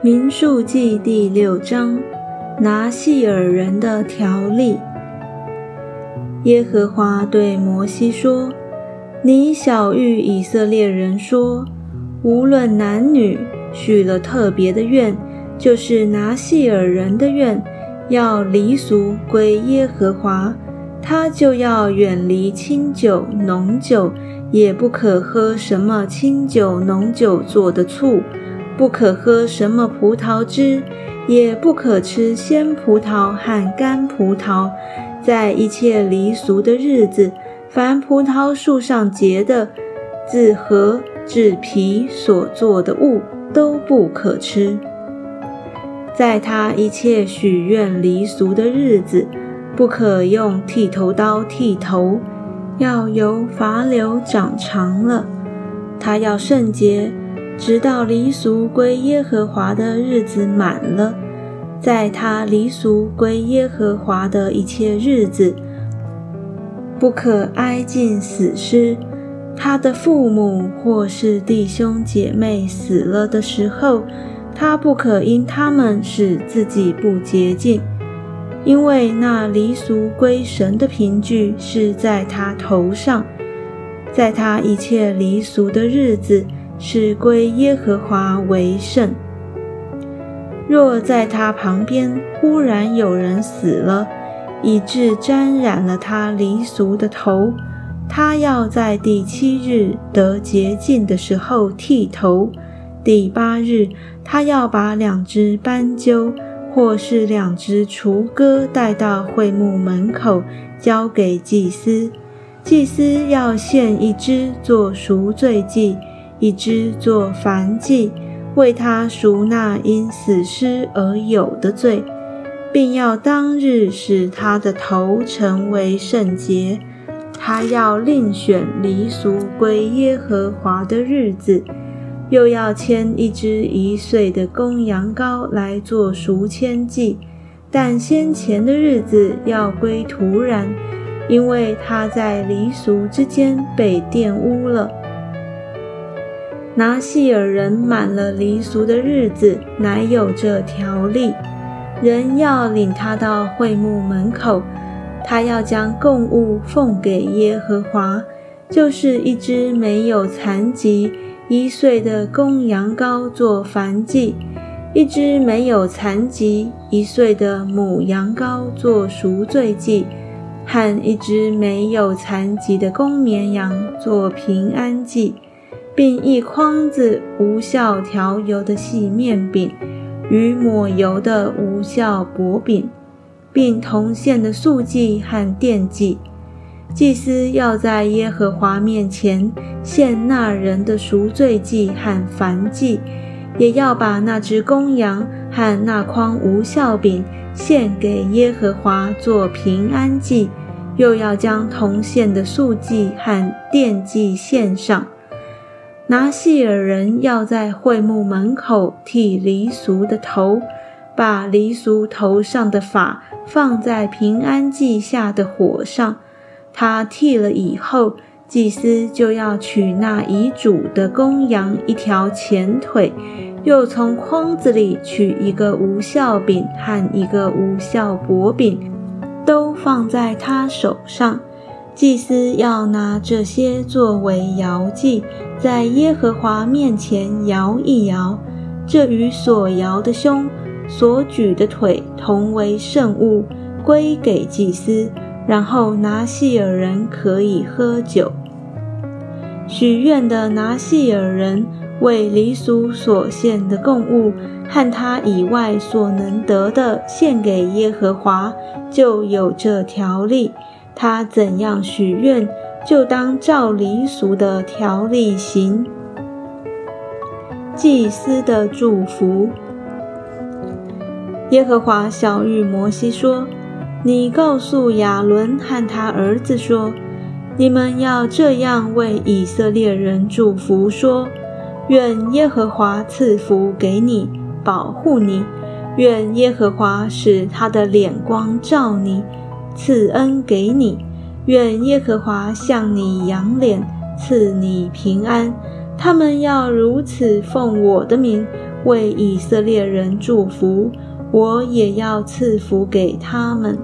民数记第六章，拿细尔人的条例。耶和华对摩西说：“你小谕以色列人说，无论男女，许了特别的愿，就是拿细尔人的愿，要离俗归耶和华，他就要远离清酒、浓酒，也不可喝什么清酒、浓酒做的醋。”不可喝什么葡萄汁，也不可吃鲜葡萄和干葡萄。在一切离俗的日子，凡葡萄树上结的、自核制皮所做的物，都不可吃。在他一切许愿离俗的日子，不可用剃头刀剃头，要由发流长长了。他要圣洁。直到离俗归耶和华的日子满了，在他离俗归耶和华的一切日子，不可挨近死尸。他的父母或是弟兄姐妹死了的时候，他不可因他们使自己不洁净，因为那离俗归神的凭据是在他头上，在他一切离俗的日子。是归耶和华为圣。若在他旁边忽然有人死了，以致沾染了他离俗的头，他要在第七日得洁净的时候剃头。第八日，他要把两只斑鸠或是两只雏鸽带到会幕门口，交给祭司。祭司要献一只做赎罪祭。一只做燔祭，为他赎那因死尸而有的罪，并要当日使他的头成为圣洁。他要另选离俗归耶和华的日子，又要牵一只一岁的公羊羔来做赎愆祭。但先前的日子要归土壤，因为他在离俗之间被玷污了。拿细尔人满了离俗的日子，乃有这条例：人要领他到会幕门口，他要将供物奉给耶和华，就是一只没有残疾一岁的公羊羔做燔祭，一只没有残疾一岁的母羊羔做赎罪祭，和一只没有残疾的公绵羊做平安祭。并一筐子无效调油的细面饼，与抹油的无效薄饼，并铜线的素祭和奠祭。祭司要在耶和华面前献那人的赎罪祭和燔祭，也要把那只公羊和那筐无效饼献给耶和华做平安祭，又要将铜线的素祭和奠祭献上。拿细尔人要在会幕门口剃黎俗的头，把黎俗头上的发放在平安祭下的火上。他剃了以后，祭司就要取那遗嘱的公羊一条前腿，又从筐子里取一个无效饼和一个无效薄饼，都放在他手上。祭司要拿这些作为摇祭，在耶和华面前摇一摇，这与所摇的胸、所举的腿同为圣物，归给祭司。然后拿细尔人可以喝酒。许愿的拿细尔人为离俗所献的供物，和他以外所能得的，献给耶和华，就有这条例。他怎样许愿，就当照离俗的条例行。祭司的祝福。耶和华小谕摩西说：“你告诉亚伦和他儿子说，你们要这样为以色列人祝福说：愿耶和华赐福给你，保护你；愿耶和华使他的脸光照你。”赐恩给你，愿耶和华向你扬脸，赐你平安。他们要如此奉我的名为以色列人祝福，我也要赐福给他们。